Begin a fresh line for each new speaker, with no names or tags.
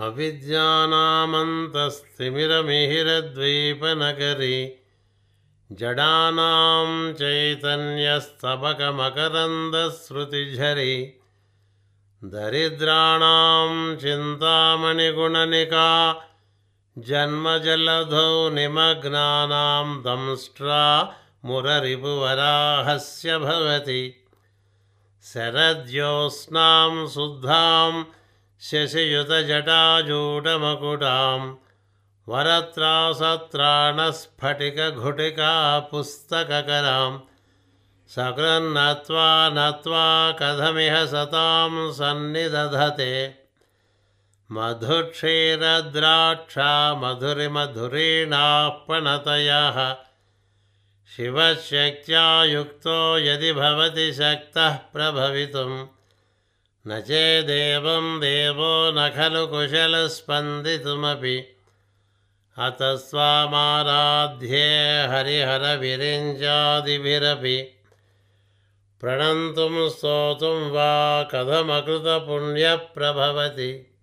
अविद्यानामन्तस्तिमिरमिहिरद्वीपनगरी जडानां चैतन्यस्तबकमकरन्दश्रुतिझरि दरिद्राणां चिन्तामणिगुणनिका जन्मजलधौ निमग्नानां दंष्ट्रा मुररिपुवराहस्य भवति। शरद्योत्स्नां शुद्धां शशियुतजटाजूटमकुटां वरत्रासत्राणस्फटिकघुटिका पुस्तककरां सकृन्नत्वा नत्वा कथमिह सतां सन्निदधते। मधुक्षीरद्राक्षा मधुरिमधुरीणापणतयः शिवशक्त्या युक्तो यदि भवति शक्तः प्रभवितुं न चेदेवं देवो न खलु कुशलस्पन्दितुमपि। अत स्वामाराध्ये हरिहरविरिञ्जादिभिरपि प्रणन्तुं स्तोतुं वा कथमकृतपुण्यप्रभवति